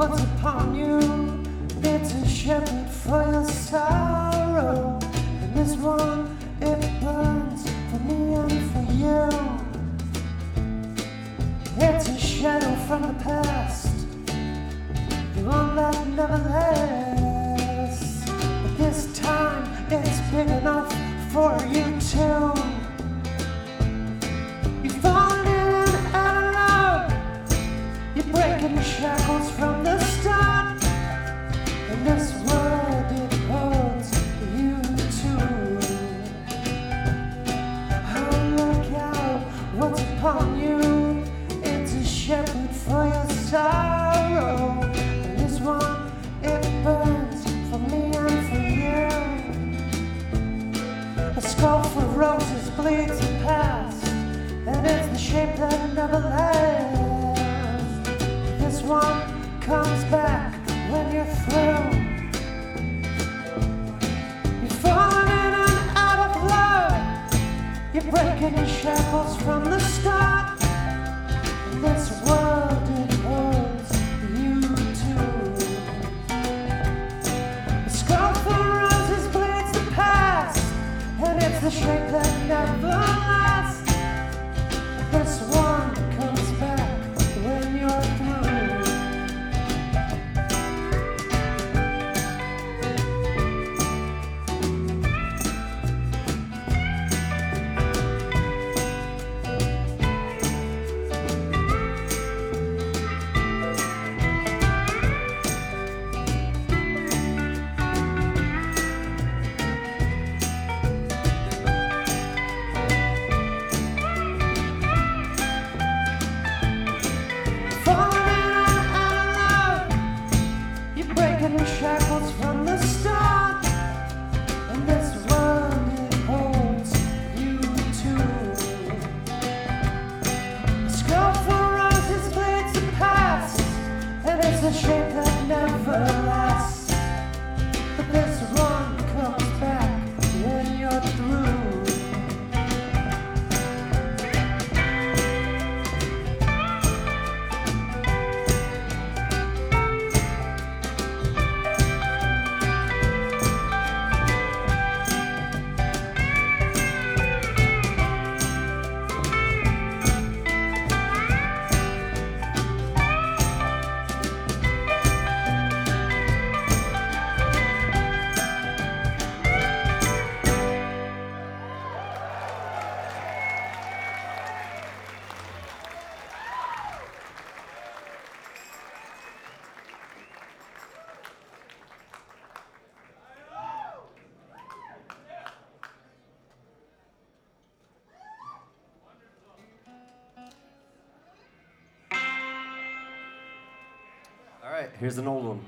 what's upon you. It's a shepherd for your sorrow. And this one, it burns for me and for you. It's a shadow from the past, the one that never lasts. But this time, it's big enough for you too. Breaking shackles from the start. And this world, it holds you too. Oh, look out, what's upon you? It's a shepherd for your sorrow. And this one, it burns for me and for you. A skull for roses bleeds past, and it's the shape that never lasts. Breaking your shackles from the start. This world it holds you too. A skull for roses bleeds the past, and it's the shape that never lasts. This breaking the shackles from the start. And this it holds you too. Roses. And it's shape that All right, here's an old one.